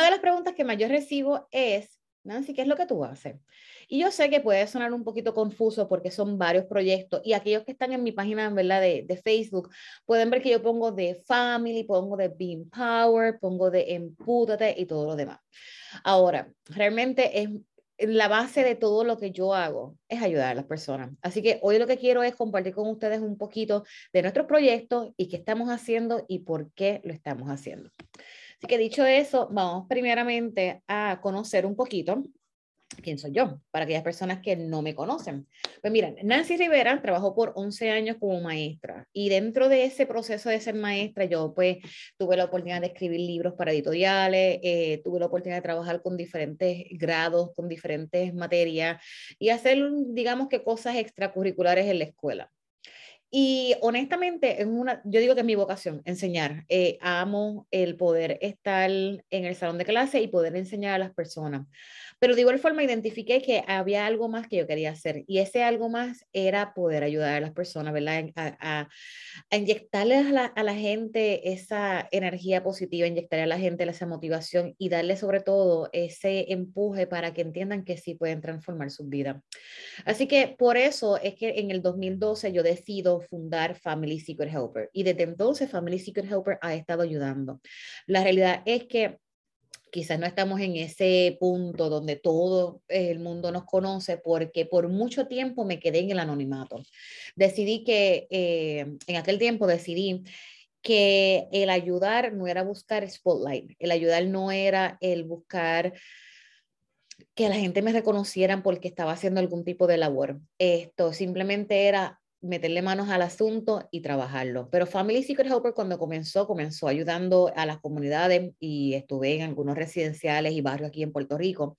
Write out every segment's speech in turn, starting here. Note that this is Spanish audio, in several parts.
una de las preguntas que más yo recibo es, Nancy, ¿qué es lo que tú haces? Y yo sé que puede sonar un poquito confuso porque son varios proyectos y aquellos que están en mi página ¿verdad? De, de Facebook pueden ver que yo pongo de Family, pongo de Being Power, pongo de Empútate y todo lo demás. Ahora, realmente es la base de todo lo que yo hago es ayudar a las personas. Así que hoy lo que quiero es compartir con ustedes un poquito de nuestros proyectos y qué estamos haciendo y por qué lo estamos haciendo. Así que dicho eso, vamos primeramente a conocer un poquito quién soy yo, para aquellas personas que no me conocen. Pues miren, Nancy Rivera trabajó por 11 años como maestra y dentro de ese proceso de ser maestra yo pues tuve la oportunidad de escribir libros para editoriales, eh, tuve la oportunidad de trabajar con diferentes grados, con diferentes materias y hacer, digamos que cosas extracurriculares en la escuela. Y honestamente, es una, yo digo que es mi vocación, enseñar. Eh, amo el poder estar en el salón de clase y poder enseñar a las personas. Pero de igual forma identifiqué que había algo más que yo quería hacer y ese algo más era poder ayudar a las personas, ¿verdad? A, a, inyectarles a la, a la, gente esa energía positiva, inyectarle a la gente esa motivación y darle sobre todo ese empuje para que entiendan que sí pueden transformar su vida. Así que por eso es que en el 2012 yo decido fundar Family Secret Helper y desde entonces Family Secret Helper ha estado ayudando. La realidad es que quizás no estamos en ese punto donde todo el mundo nos conoce porque por mucho tiempo me quedé en el anonimato. Decidí que, eh, en aquel tiempo decidí que el ayudar no era buscar spotlight, el ayudar no era el buscar que la gente me reconociera porque estaba haciendo algún tipo de labor. Esto simplemente era meterle manos al asunto y trabajarlo. Pero Family Secret Helper cuando comenzó, comenzó ayudando a las comunidades y estuve en algunos residenciales y barrios aquí en Puerto Rico,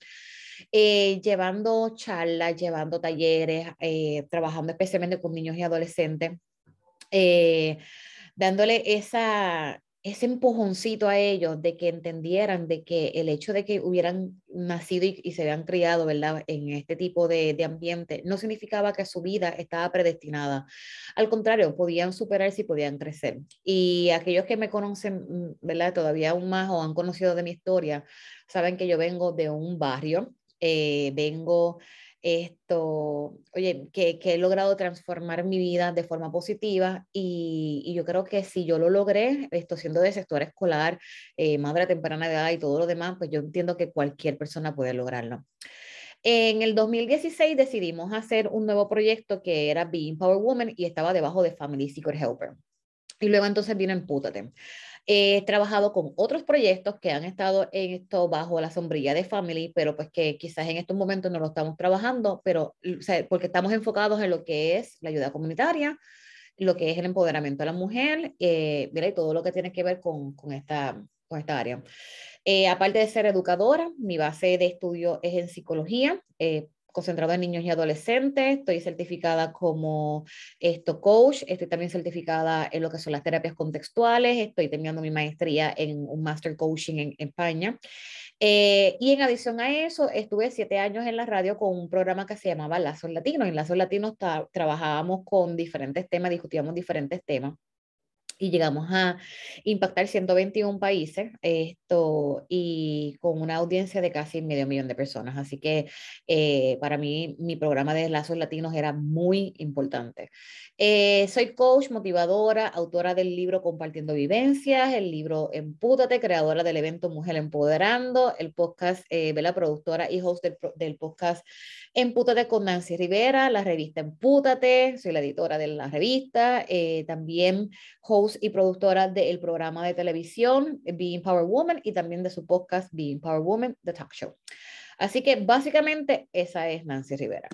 eh, llevando charlas, llevando talleres, eh, trabajando especialmente con niños y adolescentes, eh, dándole esa, ese empujoncito a ellos de que entendieran de que el hecho de que hubieran nacido y, se habían criado, ¿verdad? En este tipo de, de, ambiente, no significaba que su vida estaba predestinada. Al contrario, podían superarse y podían crecer. Y aquellos que me conocen, mm, ¿verdad? Todavía aún más o han conocido de mi historia, saben que yo vengo de un barrio, eh, vengo esto, oye, que, que, he logrado transformar mi vida de forma positiva y, y, yo creo que si yo lo logré, esto siendo de sector escolar, eh, madre temprana edad y todo lo demás, pues yo entiendo que cualquier persona puede lograrlo. En el 2016 decidimos hacer un nuevo proyecto que era Being Power Woman y estaba debajo de Family Secret Helper. Y luego entonces vino Empútate. He trabajado con otros proyectos que han estado en esto bajo la sombrilla de Family, pero pues que quizás en estos momentos no lo estamos trabajando, pero porque estamos enfocados en lo que es la ayuda comunitaria, lo que es el empoderamiento de la mujer, eh, y todo lo que tiene que ver con, con esta, con esta área. Eh, aparte de ser educadora, mi base de estudio es en psicología. Eh, concentrado en niños y adolescentes, estoy certificada como esto coach, estoy también certificada en lo que son las terapias contextuales, estoy terminando mi maestría en un master coaching en, España. Eh, y en adición a eso, estuve siete años en la radio con un programa que se llamaba Lazos Latinos. En Lazos Latinos trabajábamos con diferentes temas, discutíamos diferentes temas y llegamos a impactar 121 países esto, y con una audiencia de casi medio millón de personas. Así que eh, para mí mi programa de Lazos Latinos era muy importante. Eh, soy coach, motivadora, autora del libro Compartiendo Vivencias, el libro Empútate, creadora del evento Mujer Empoderando, el podcast, eh, la productora y host del, del podcast Empútate con Nancy Rivera, la revista Empútate, soy la editora de la revista, eh, también host y productora del programa de televisión Being Power Woman y también de su podcast Being Power Woman, The Talk Show. Así que básicamente esa es Nancy Rivera.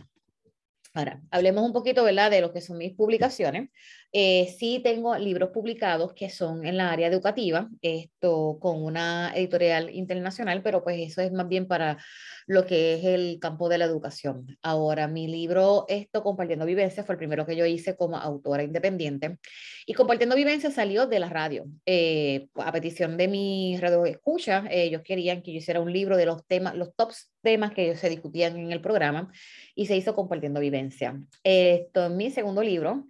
Ahora, hablemos un poquito, ¿verdad?, de lo que son mis publicaciones. Eh, sí tengo libros publicados que son en la área educativa, esto con una editorial internacional, pero pues eso es más bien para lo que es el campo de la educación. Ahora, mi libro, esto, Compartiendo Vivencias, fue el primero que yo hice como autora independiente. Y Compartiendo Vivencias salió de la radio. Eh, a petición de mi radio escucha, ellos querían que yo hiciera un libro de los temas, los tops temas que se discutían en el programa y se hizo Compartiendo Vivencia. Esto es mi segundo libro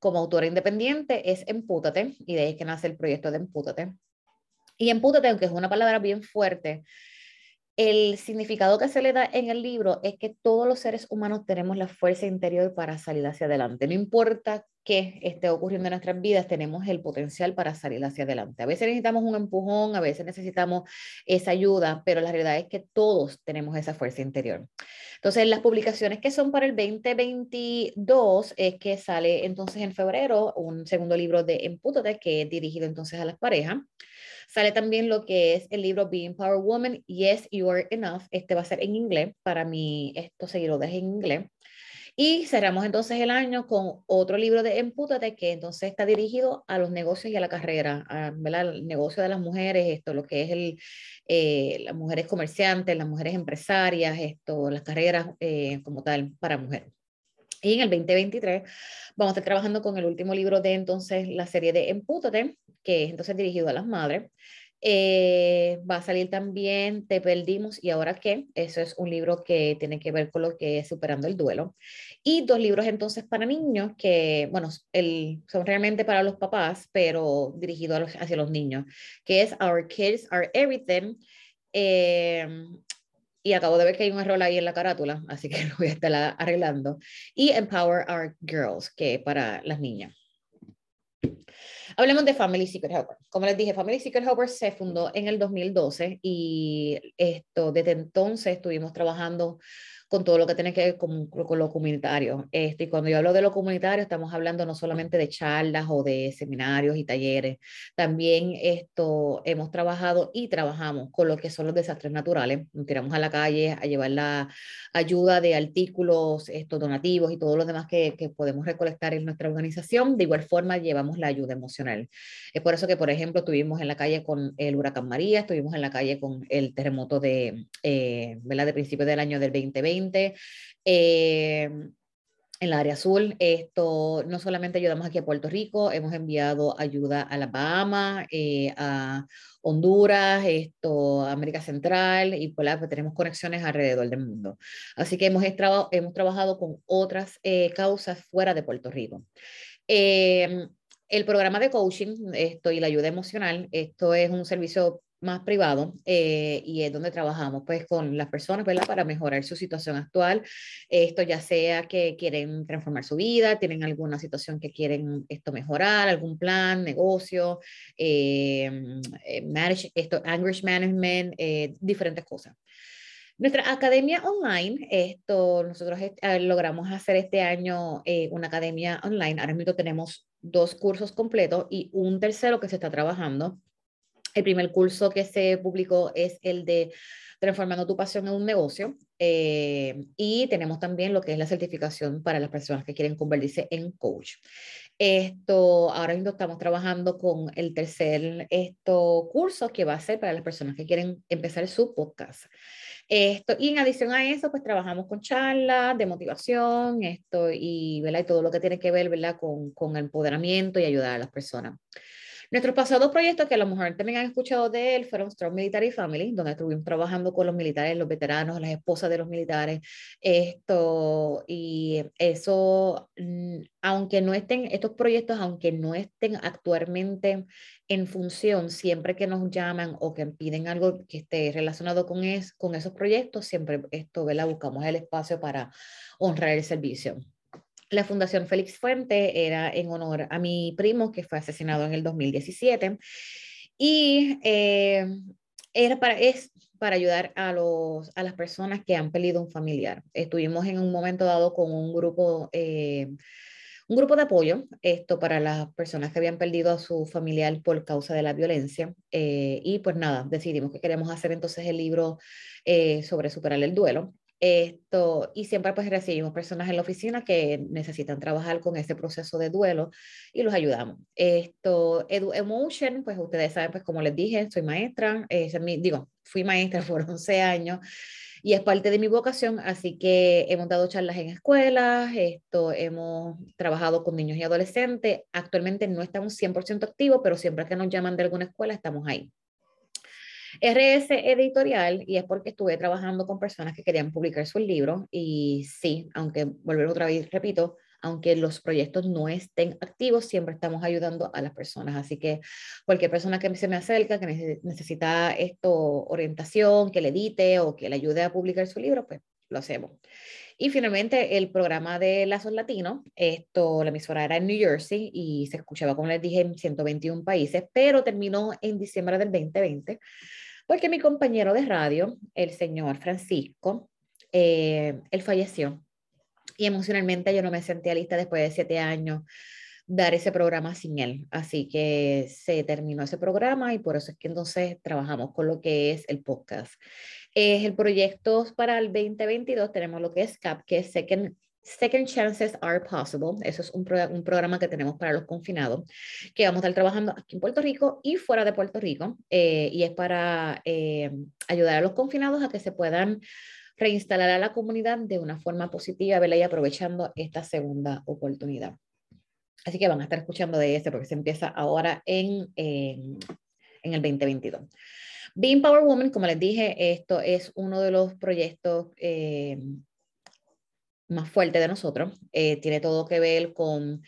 como autora independiente es Empútate, y de ahí es que nace el proyecto de Empútate. Y empútate, aunque es una palabra bien fuerte, el significado que se le da en el libro es que todos los seres humanos tenemos la fuerza interior para salir hacia adelante. No importa qué esté ocurriendo en nuestras vidas, tenemos el potencial para salir hacia adelante. A veces necesitamos un empujón, a veces necesitamos esa ayuda, pero la realidad es que todos tenemos esa fuerza interior. Entonces, las publicaciones que son para el 2022 es que sale entonces en febrero un segundo libro de Empútate, que es dirigido entonces a las parejas. Sale también lo que es el libro Being Power Woman, Yes, You Are Enough. Este va a ser en inglés para mí, estos seguidores en inglés. Y cerramos entonces el año con otro libro de Empútate que entonces está dirigido a los negocios y a la carrera, a, el negocio de las mujeres, esto, lo que es el, eh, las mujeres comerciantes, las mujeres empresarias, esto, las carreras eh, como tal para mujeres. Y en el 2023 vamos a estar trabajando con el último libro de entonces la serie de Empútate, que es entonces dirigido a las madres. Eh, va a salir también Te perdimos y ahora qué. Eso es un libro que tiene que ver con lo que es superando el duelo. Y dos libros entonces para niños que, bueno, el, son realmente para los papás, pero dirigidos hacia los niños, que es Our Kids Are Everything. Eh, y acabo de ver que hay un error ahí en la carátula, así que lo voy a estar arreglando. Y Empower Our Girls, que es para las niñas. Hablemos de Family Secret Helper. Como les dije, Family Secret Helper se fundó en el 2012 y esto, desde entonces estuvimos trabajando con todo lo que tiene que ver con, con lo comunitario. Este, y cuando yo hablo de lo comunitario, estamos hablando no solamente de charlas o de seminarios y talleres, también esto hemos trabajado y trabajamos con lo que son los desastres naturales. Nos tiramos a la calle a llevar la ayuda de artículos, estos donativos y todo lo demás que, que podemos recolectar en nuestra organización. De igual forma, llevamos la ayuda emocional. Es por eso que, por ejemplo, estuvimos en la calle con el huracán María, estuvimos en la calle con el terremoto de, eh, de principios del año del 2020 eh, en la área azul, esto no solamente ayudamos aquí a Puerto Rico, hemos enviado ayuda a las Bahamas, eh, a Honduras, esto, América Central y pues, pues, tenemos conexiones alrededor del mundo. Así que hemos, hemos trabajado con otras eh, causas fuera de Puerto Rico. el programa de coaching esto, y la ayuda emocional, esto es un servicio más privado eh, y es donde trabajamos pues con las personas ¿verdad? para mejorar su situación actual. Esto ya sea que quieren transformar su vida, tienen alguna situación que quieren esto mejorar, algún plan, negocio, eh, eh, esto, anguish management, diferentes cosas. Nuestra academia online, esto nosotros logramos hacer este año una academia online. Ahora mismo tenemos dos cursos completos y un tercero que se está trabajando el primer curso que se publicó es el de Transformando tu pasión en un negocio. Eh, y tenemos también lo que es la certificación para las personas que quieren convertirse en coach. Esto, ahora mismo estamos trabajando con el tercer esto, curso que va a ser para las personas que quieren empezar su podcast. Esto, y en adición a eso, pues trabajamos con charlas de motivación esto, y, y todo lo que tiene que ver ¿verdad? Con, con empoderamiento y ayudar a las personas. Nuestros pasados proyectos, que a lo mejor también han escuchado de él, fueron Strong Military Family, donde estuvimos trabajando con los militares, los veteranos, las esposas de los militares. Esto, y eso, mm, aunque no estén, estos proyectos, aunque no estén actualmente en función, siempre que nos llaman o que piden algo que esté relacionado con, es, con esos proyectos, siempre esto, ¿verdad? buscamos el espacio para honrar el servicio. La Fundación Félix Fuente era en honor a mi primo que fue asesinado en el 2017 y eh, era para, es para ayudar a, los, a las personas que han perdido un familiar. Estuvimos en un momento dado con un grupo, eh, un grupo de apoyo esto para las personas que habían perdido a su familiar por causa de la violencia. Eh, y pues nada, decidimos que queremos hacer entonces el libro sobre superar el duelo. Esto, y siempre pues recibimos personas en la oficina que necesitan trabajar con ese proceso de duelo y los ayudamos. Esto, Edu Emotion, pues ustedes saben, pues como les dije, soy maestra, digo, fui maestra por 11 años y es parte de mi vocación, así que hemos dado charlas en escuelas, esto, hemos trabajado con niños y adolescentes, actualmente no estamos 100% activos, pero siempre que nos llaman de alguna escuela estamos ahí. RS Editorial, y es porque estuve trabajando con personas que querían publicar sus libros, y sí, aunque volver otra vez, repito, aunque los proyectos no estén activos, siempre estamos ayudando a las personas. Así que cualquier persona que se me acerca, que necesita esto, orientación, que le edite o que le ayude a publicar su libro, pues lo hacemos. Y finalmente el programa de Lazos Latinos, esto, la emisora era en New Jersey y se escuchaba, como les dije, en 121 países, pero terminó en diciembre del 2020 porque mi compañero de radio, el señor Francisco, eh, él falleció. Y emocionalmente yo no me sentía lista después de siete años dar ese programa sin él. Así que se terminó ese programa y por eso es que entonces trabajamos con lo que es el podcast. Es el proyecto para el 2022, tenemos lo que es CAP, que es Second Second Chances Are Possible. Eso es un, un, programa que tenemos para los confinados, que vamos a estar trabajando aquí en Puerto Rico y fuera de Puerto Rico. Eh, y es para eh, ayudar a los confinados a que se puedan reinstalar a la comunidad de una forma positiva, ¿verdad? Y aprovechando esta segunda oportunidad. Así que van a estar escuchando de ese porque se empieza ahora en, en, el 2022. Being Power Woman, como les dije, esto es uno de los proyectos eh, más fuerte de nosotros. Eh, tiene todo que ver con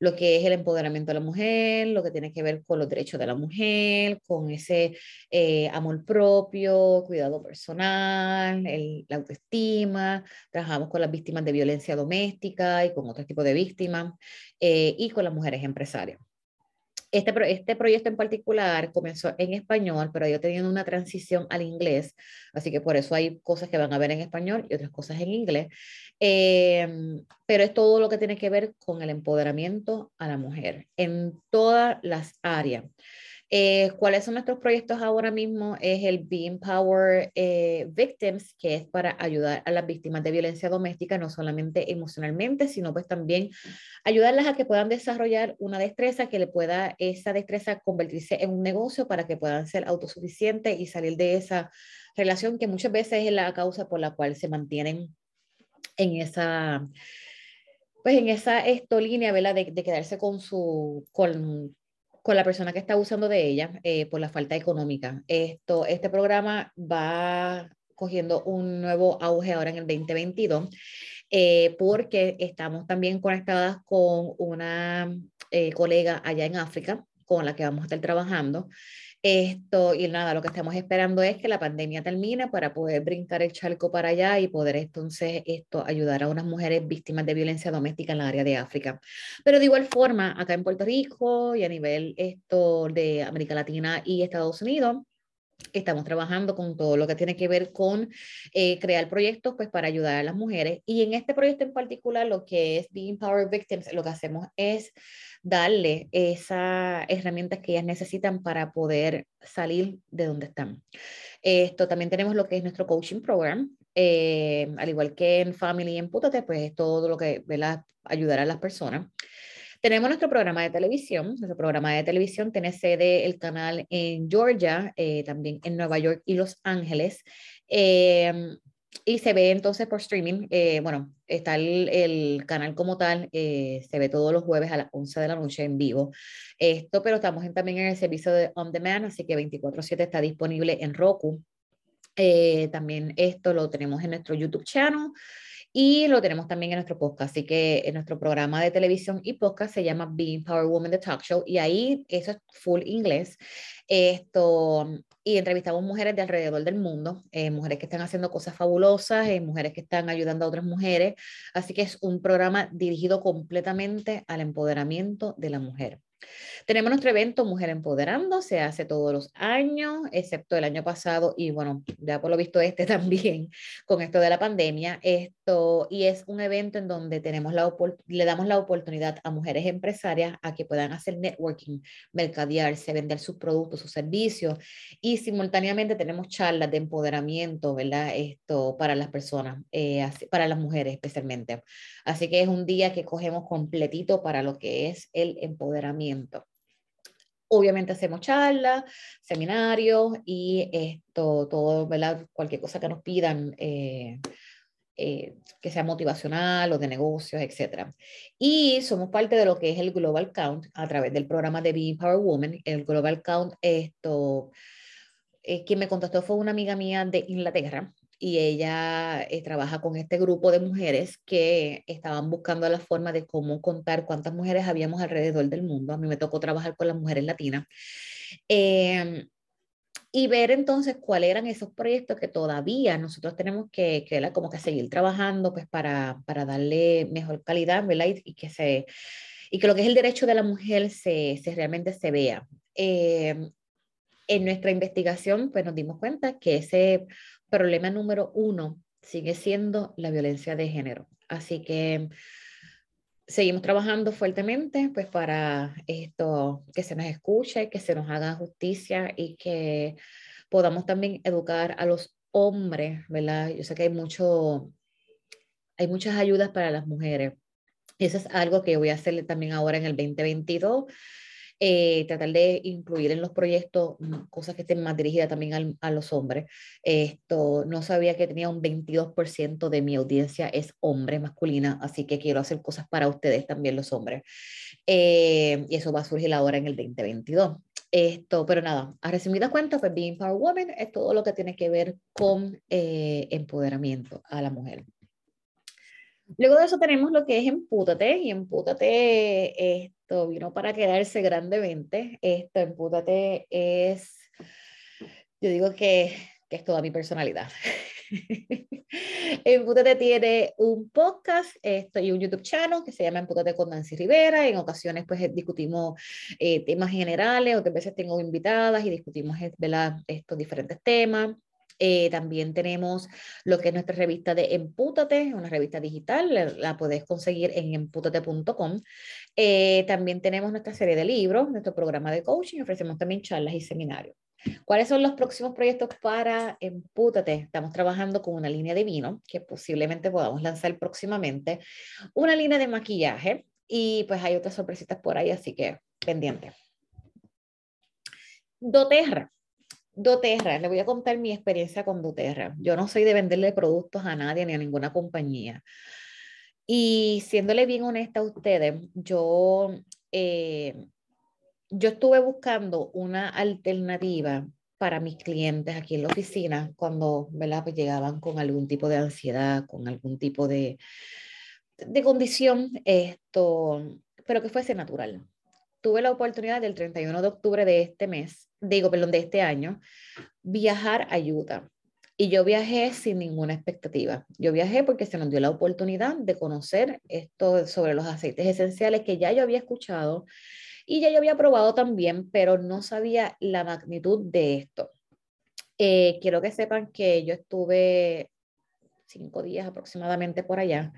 lo que es el empoderamiento de la mujer, lo que tiene que ver con los derechos de la mujer, con ese eh, amor propio, cuidado personal, la autoestima. Trabajamos con las víctimas de violencia doméstica y con otros tipos de víctimas eh, y con las mujeres empresarias. Este, este proyecto en particular comenzó en español, pero yo teniendo una transición al inglés, así que por eso hay cosas que van a ver en español y otras cosas en inglés. Em, pero es todo lo que tiene que ver con el empoderamiento a la mujer en todas las áreas. Eh, ¿Cuáles son nuestros proyectos ahora mismo? Es el Being Power eh, Victims, que es para ayudar a las víctimas de violencia doméstica, no solamente emocionalmente, sino pues también ayudarlas a que puedan desarrollar una destreza que le pueda esa destreza convertirse en un negocio para que puedan ser autosuficientes y salir de esa relación que muchas veces es la causa por la cual se mantienen en esa pues en esa esto línea, ¿verdad? De, de, quedarse con su, con, con la persona que está usando de ella eh, por la falta económica. Esto, este programa va cogiendo un nuevo auge ahora en el 2022 eh, porque estamos también conectadas con una eh, colega allá en África con la que vamos a estar trabajando. Esto, y nada, lo que estamos esperando es que la pandemia termine para poder brincar el charco para allá y poder entonces esto ayudar a unas mujeres víctimas de violencia doméstica en la área de África. Pero de igual forma, acá en Puerto Rico y a nivel esto de América Latina y Estados Unidos, Estamos trabajando con todo lo que tiene que ver con eh, crear proyectos pues, para ayudar a las mujeres. Y en este proyecto en particular, lo que es Being Power Victims, lo que hacemos es darle esas herramientas que ellas necesitan para poder salir de donde están. Esto también tenemos lo que es nuestro coaching program, eh, al igual que en Family y en Pútate, pues es todo lo que ¿verdad? ayudar a las personas. Tenemos nuestro programa de televisión. Nuestro programa de televisión tiene sede el canal en Georgia, eh, también en Nueva York y Los Ángeles. Eh, y se ve entonces por streaming. Eh, bueno, está el, el, canal como tal, se ve todos los jueves a las 11 de la noche en vivo. Esto, pero estamos también en el servicio de On Demand, así que 24/7 está disponible en Roku. también esto lo tenemos en nuestro YouTube channel. Y lo tenemos también en nuestro podcast, así que en nuestro programa de televisión y podcast se llama Being Power Woman The Talk Show y ahí eso es full inglés. Esto, y entrevistamos mujeres de alrededor del mundo, eh, mujeres que están haciendo cosas fabulosas, eh, mujeres que están ayudando a otras mujeres. Así que es un programa dirigido completamente al empoderamiento de la mujer. Tenemos nuestro evento Mujer Empoderando, se hace todos los años, excepto el año pasado y bueno, ya por lo visto este también con esto de la pandemia. Esto y es un evento en donde tenemos la le damos la oportunidad a mujeres empresarias a que puedan hacer networking, mercadearse, vender sus productos, sus servicios y simultáneamente tenemos charlas de empoderamiento, ¿verdad? Esto para las personas, eh, para las mujeres especialmente. Así que es un día que cogemos completito para lo que es el empoderamiento. Obviamente hacemos charlas, seminarios y esto, todo, ¿verdad? Cualquier cosa que nos pidan, eh, eh, que sea motivacional o de negocios, etc. Y somos parte de lo que es el Global Count a través del programa de Being Power Woman. El Global Count, esto, eh, quien me contactó fue una amiga mía de Inglaterra y ella eh, trabaja con este grupo de mujeres que estaban buscando la forma de cómo contar cuántas mujeres habíamos alrededor del mundo. A mí me tocó trabajar con las mujeres latinas. Em, y ver entonces cuáles eran esos proyectos que todavía nosotros tenemos que, que como que seguir trabajando pues para, para darle mejor calidad, ¿verdad? Y, que se y que lo que es el derecho de la mujer se, se realmente se vea. Em, en nuestra investigación, pues nos dimos cuenta que ese problema número uno sigue siendo la violencia de género. Así que seguimos trabajando fuertemente pues para esto, que se nos escuche, que se nos haga justicia y que podamos también educar a los hombres, ¿verdad? Yo sé que hay mucho, hay muchas ayudas para las mujeres. Eso es algo que voy a hacer también ahora en el 2022 eh, tratar de incluir en los proyectos mm, cosas que estén más dirigidas también a los hombres. Esto, no sabía que tenía un 22% de mi audiencia es hombre masculina, así que quiero hacer cosas para ustedes también los hombres. Eh, y eso va a surgir ahora en el 2022. Esto, pero nada, a resumidas cuentas, pues Being Power Woman es todo lo que tiene que ver con eh, empoderamiento a la mujer. Luego de eso tenemos lo que es Empútate, y Empútate esto vino para quedarse grandemente. Esto, Empútate es, yo digo que, que es toda mi personalidad. Empútate tiene un podcast esto, y un YouTube channel que se llama Empútate con Nancy Rivera. En ocasiones pues discutimos eh, temas generales, otras veces tengo invitadas y discutimos estos diferentes temas. Eh, también tenemos lo que es nuestra revista de Empútate, una revista digital, la, puedes conseguir en empútate.com. Eh, también tenemos nuestra serie de libros, nuestro programa de coaching, ofrecemos también charlas y seminarios. ¿Cuáles son los próximos proyectos para Empútate? Estamos trabajando con una línea de vino que posiblemente podamos lanzar próximamente, una línea de maquillaje y pues hay otras sorpresitas por ahí, así que pendiente. doTERRA doTERRA, le voy a contar mi experiencia con doTERRA. Yo no soy de venderle productos a nadie ni a ninguna compañía. Y siéndole bien honesta a ustedes, yo, eh, yo estuve buscando una alternativa para mis clientes aquí en la oficina cuando ¿verdad? Pues llegaban con algún tipo de ansiedad, con algún tipo de, de condición, esto, pero que fuese natural tuve la oportunidad del 31 de octubre de este mes, digo, perdón, de este año, viajar a Utah. Y yo viajé sin ninguna expectativa. Yo viajé porque se nos dio la oportunidad de conocer esto sobre los aceites esenciales que ya yo había escuchado y ya yo había probado también, pero no sabía la magnitud de esto. Eh, quiero que sepan que yo estuve cinco días aproximadamente por allá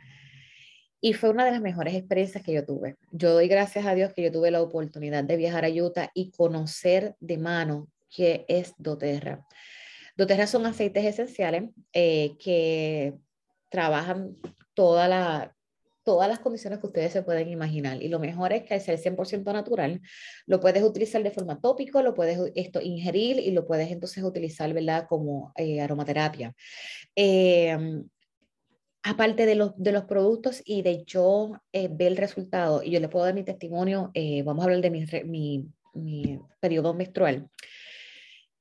y fue una de las mejores experiencias que yo tuve. Yo doy gracias a Dios que yo tuve la oportunidad de viajar a Utah y conocer de mano qué es doTERRA. doTERRA son aceites esenciales eh, que trabajan toda la, todas las condiciones que ustedes se pueden imaginar. Y lo mejor es que al ser 100% natural, lo puedes utilizar de forma tópico, lo puedes esto, ingerir y lo puedes entonces utilizar ¿verdad? como eh, aromaterapia. Eh, aparte de los, de los productos y de yo eh, ver el resultado, y yo le puedo dar mi testimonio, eh, vamos a hablar de mi, mi, mi, periodo menstrual.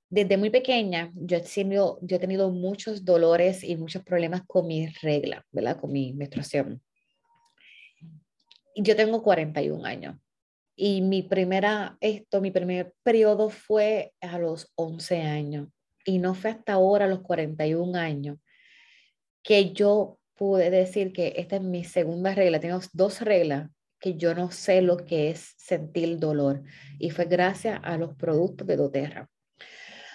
Desde muy pequeña, yo he, tenido, yo he tenido muchos dolores y muchos problemas con mi regla, ¿verdad? Con mi menstruación. Yo tengo 41 años. Y mi primera, esto, mi primer periodo fue a los 11 años. Y no fue hasta ahora, a los 41 años, que yo pude decir que esta es mi segunda regla. Tengo dos reglas que yo no sé lo que es sentir dolor y fue gracias a los productos de doTERRA.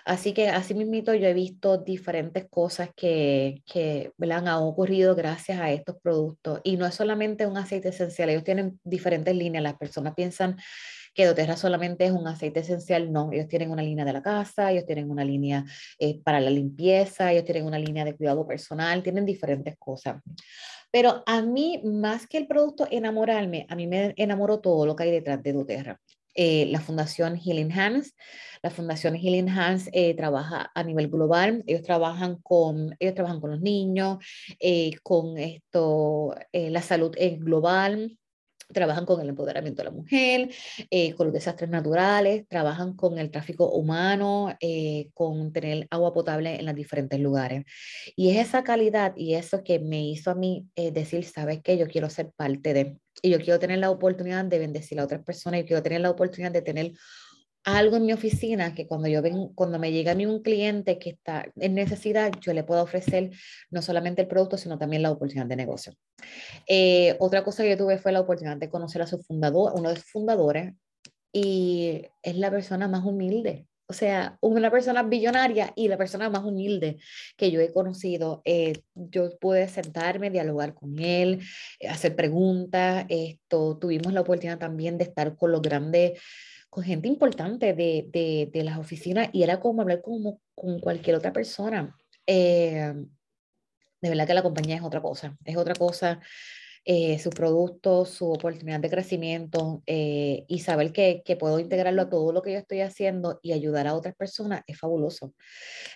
Así que así mismo yo he visto diferentes cosas que, que han ocurrido gracias a estos productos. Y no es solamente un aceite esencial, ellos tienen diferentes líneas. Las personas piensan que doTERRA solamente es un aceite esencial, no, ellos tienen una línea de la casa, ellos tienen una línea eh, para la limpieza, ellos tienen una línea de cuidado personal, tienen diferentes cosas. Pero a mí, más que el producto enamorarme, a mí me enamoró todo lo que hay detrás de doTERRA. Eh, la Fundación Healing Hands. La Fundación Healing Hands eh, trabaja a nivel global. Ellos trabajan con, ellos trabajan con los niños, con esto, la salud global, trabajan con el empoderamiento de la mujer, eh, con los desastres naturales, trabajan con el tráfico humano, eh, con tener agua potable en los diferentes lugares. Y es esa calidad y eso que me hizo a mí eh, decir, sabes que yo quiero ser parte de, y yo quiero tener la oportunidad de bendecir a otras personas, y quiero tener la oportunidad de tener algo en mi oficina que cuando yo ven, cuando me llega a mí un cliente que está en necesidad, yo le puedo ofrecer no solamente el producto, sino también la oportunidad de negocio. Eh, otra cosa que yo tuve fue la oportunidad de conocer a su fundador, uno de sus fundadores, y es la persona más humilde. O sea, una persona billonaria y la persona más humilde que yo he conocido. Eh, yo pude sentarme, dialogar con él, hacer preguntas. Esto, tuvimos la oportunidad también de estar con los grandes con gente importante de, de, de, las oficinas y era como hablar como, con cualquier otra persona. Eh, de verdad que la compañía es otra cosa, es otra cosa. Eh, sus productos, su oportunidad de crecimiento eh, y saber que, que, puedo integrarlo a todo lo que yo estoy haciendo y ayudar a otras personas es fabuloso.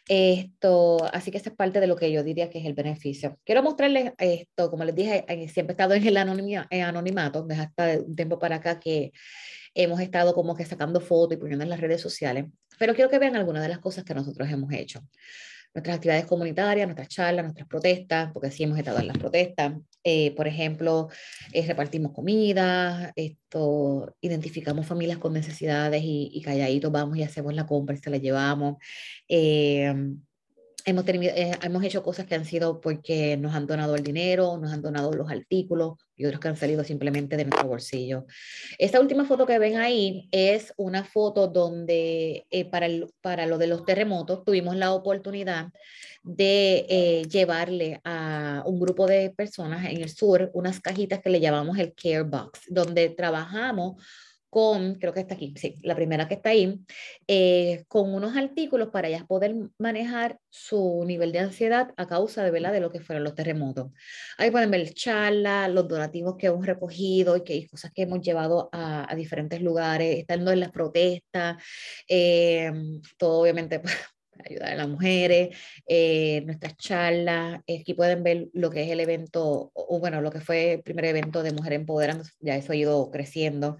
Esto, así que esa es parte de lo que yo diría que es el beneficio. Quiero mostrarles esto, como les dije, siempre he estado en el en anonimato, desde hasta un tiempo para acá que hemos estado como que sacando fotos y poniendo en las redes sociales, pero quiero que vean algunas de las cosas que nosotros hemos hecho. Nuestras actividades comunitarias, nuestras charlas, nuestras protestas, porque sí hemos estado en las protestas. Eh, por ejemplo, eh, repartimos comida, esto, identificamos familias con necesidades y, y calladitos vamos y hacemos la compra y se la llevamos. Eh, Hemos, eh, hemos hecho cosas que han sido porque nos han donado el dinero, nos han donado los artículos y otros que han salido simplemente de nuestro bolsillo. Esta última foto que ven ahí es una foto donde eh, para, el, para lo de los terremotos tuvimos la oportunidad de eh, llevarle a un grupo de personas en el sur unas cajitas que le llamamos el Care Box, donde trabajamos con, creo que está aquí, sí, la primera que está ahí, eh, con unos artículos para ellas poder manejar su nivel de ansiedad a causa de, ¿verdad? de lo que fueron los terremotos. Ahí pueden ver charlas, los donativos que hemos recogido y que cosas que hemos llevado a, a diferentes lugares, estando en las protestas, eh, todo obviamente ayudar a las mujeres, eh, nuestras charlas, aquí pueden ver lo que es el evento, o bueno, lo que fue el primer evento de Mujer Empoderando, ya eso ha ido creciendo.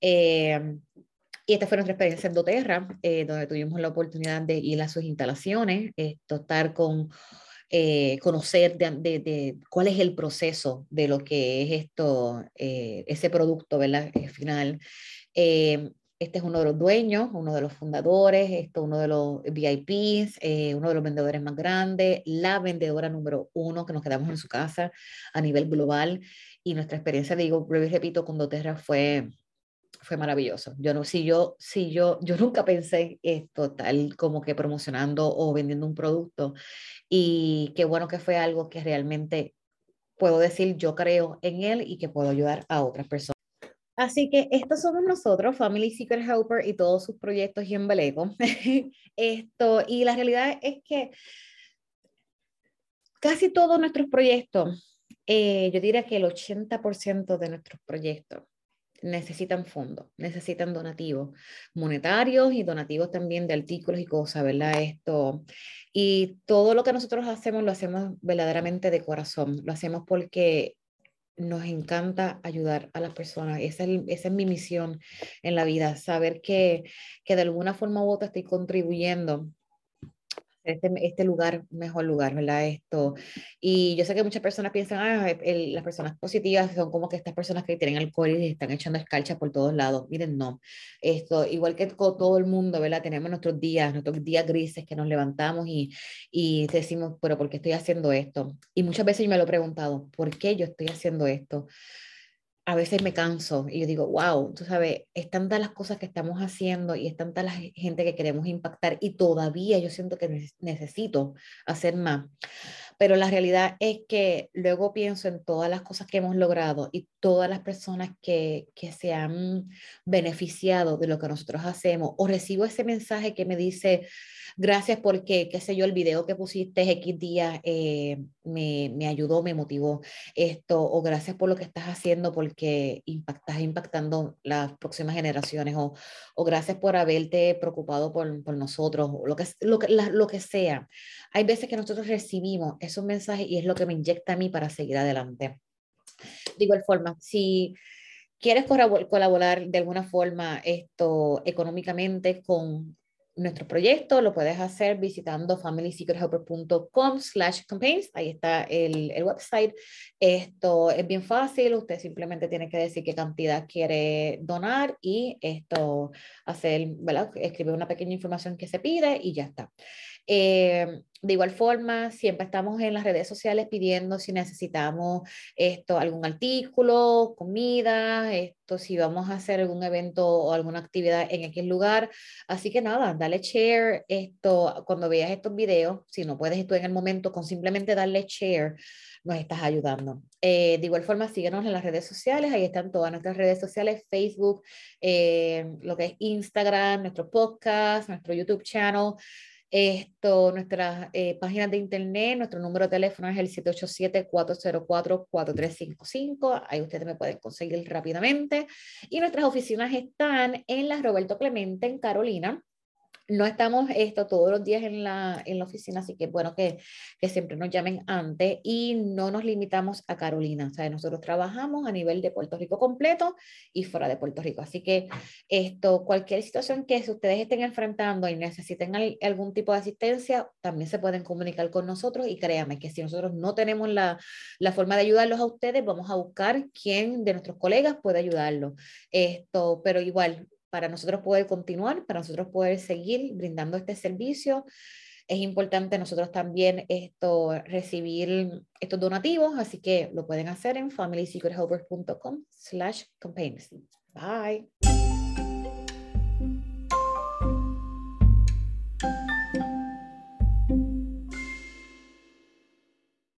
Eh, y esta fue nuestra experiencia en Doterra, eh, donde tuvimos la oportunidad de ir a sus instalaciones, estar con, conocer de, de, de, cuál es el proceso de lo que es esto, ese producto, ¿verdad? final. Este es uno de los dueños, uno de los fundadores, esto uno de los VIPs, eh, uno de los vendedores más grandes, la vendedora número uno que nos quedamos en su casa a nivel global. Y nuestra experiencia, digo, repito, con Doterra fue, fue maravilloso. Yo no, si yo, si yo, yo nunca pensé esto tal como que promocionando o vendiendo un producto. Y qué bueno que fue algo que realmente puedo decir, yo creo en él y que puedo ayudar a otras personas. Así que estos somos nosotros, Family Secret Helper y todos sus proyectos y embeleco. Esto, y la realidad es que casi todos nuestros proyectos, eh, yo diría que el 80% de nuestros proyectos necesitan fondos, necesitan donativos monetarios y donativos también de artículos y cosas, ¿verdad? Esto. Y todo lo que nosotros hacemos lo hacemos verdaderamente de corazón, lo hacemos porque nos encanta ayudar a las personas. Esa es, esa es mi misión en la vida, saber que, que de alguna forma u otra estoy contribuyendo este, este lugar, mejor lugar, ¿verdad? Esto. Y yo sé que muchas personas piensan, ah, las personas positivas son como que estas personas que tienen alcohol y están echando escarcha por todos lados. Miren, no. Esto, igual que todo el mundo, ¿verdad? Tenemos nuestros días, nuestros días grises que nos levantamos y, y decimos, pero ¿por qué estoy haciendo esto? Y muchas veces yo me lo he preguntado, ¿por qué yo estoy haciendo esto? A veces me canso y yo digo, wow, tú sabes, es tantas las cosas que estamos haciendo y es tanta la gente que queremos impactar y todavía yo siento que necesito hacer más. Pero la realidad es que luego pienso en todas las cosas que hemos logrado y todas las personas que, que se han beneficiado de lo que nosotros hacemos o recibo ese mensaje que me dice, gracias porque, qué sé yo, el video que pusiste X días eh, me, me, ayudó, me motivó esto, o gracias por lo que estás haciendo porque estás impactando las próximas generaciones, o, o gracias por haberte preocupado por, por nosotros, o lo que, lo, que, lo que sea. Hay veces que nosotros recibimos esos mensajes y es lo que me inyecta a mí para seguir adelante. De igual forma, si quieres colaborar de alguna forma esto económicamente con nuestro proyecto, lo puedes hacer visitando familysecrethelper.com slash campaigns, ahí está el, el, website. Esto es bien fácil, usted simplemente tiene que decir qué cantidad quiere donar y esto hacer, ¿verdad? Escribir una pequeña información que se pide y ya está. Eh, de igual forma, siempre estamos en las redes sociales pidiendo si necesitamos esto, algún artículo, comida, esto, si vamos a hacer algún evento o alguna actividad en X lugar. Así que nada, dale share esto cuando veas estos videos. Si no puedes esto en el momento, con simplemente darle share, nos estás ayudando. Eh, de igual forma, síguenos en las redes sociales. Ahí están todas nuestras redes sociales, Facebook, eh, lo que es Instagram, nuestro podcast, nuestro YouTube channel. Esto, nuestras eh, páginas de internet, nuestro número de teléfono es el 787-404-4355. Ahí ustedes me pueden conseguir rápidamente. Y nuestras oficinas están en la Roberto Clemente, en Carolina no estamos esto todos los días en la, en la oficina, así que bueno que, que, siempre nos llamen antes y no nos limitamos a Carolina. O sea, nosotros trabajamos a nivel de Puerto Rico completo y fuera de Puerto Rico. Así que esto, cualquier situación que ustedes estén enfrentando y necesiten algún tipo de asistencia, también se pueden comunicar con nosotros y créanme que si nosotros no tenemos la, la forma de ayudarlos a ustedes, vamos a buscar quién de nuestros colegas puede ayudarlos. Esto, pero igual, para nosotros poder continuar, para nosotros poder seguir brindando este servicio. Es importante nosotros también esto, recibir estos donativos, así que lo pueden hacer en familysecrethelpers.com slash campaigns. Bye.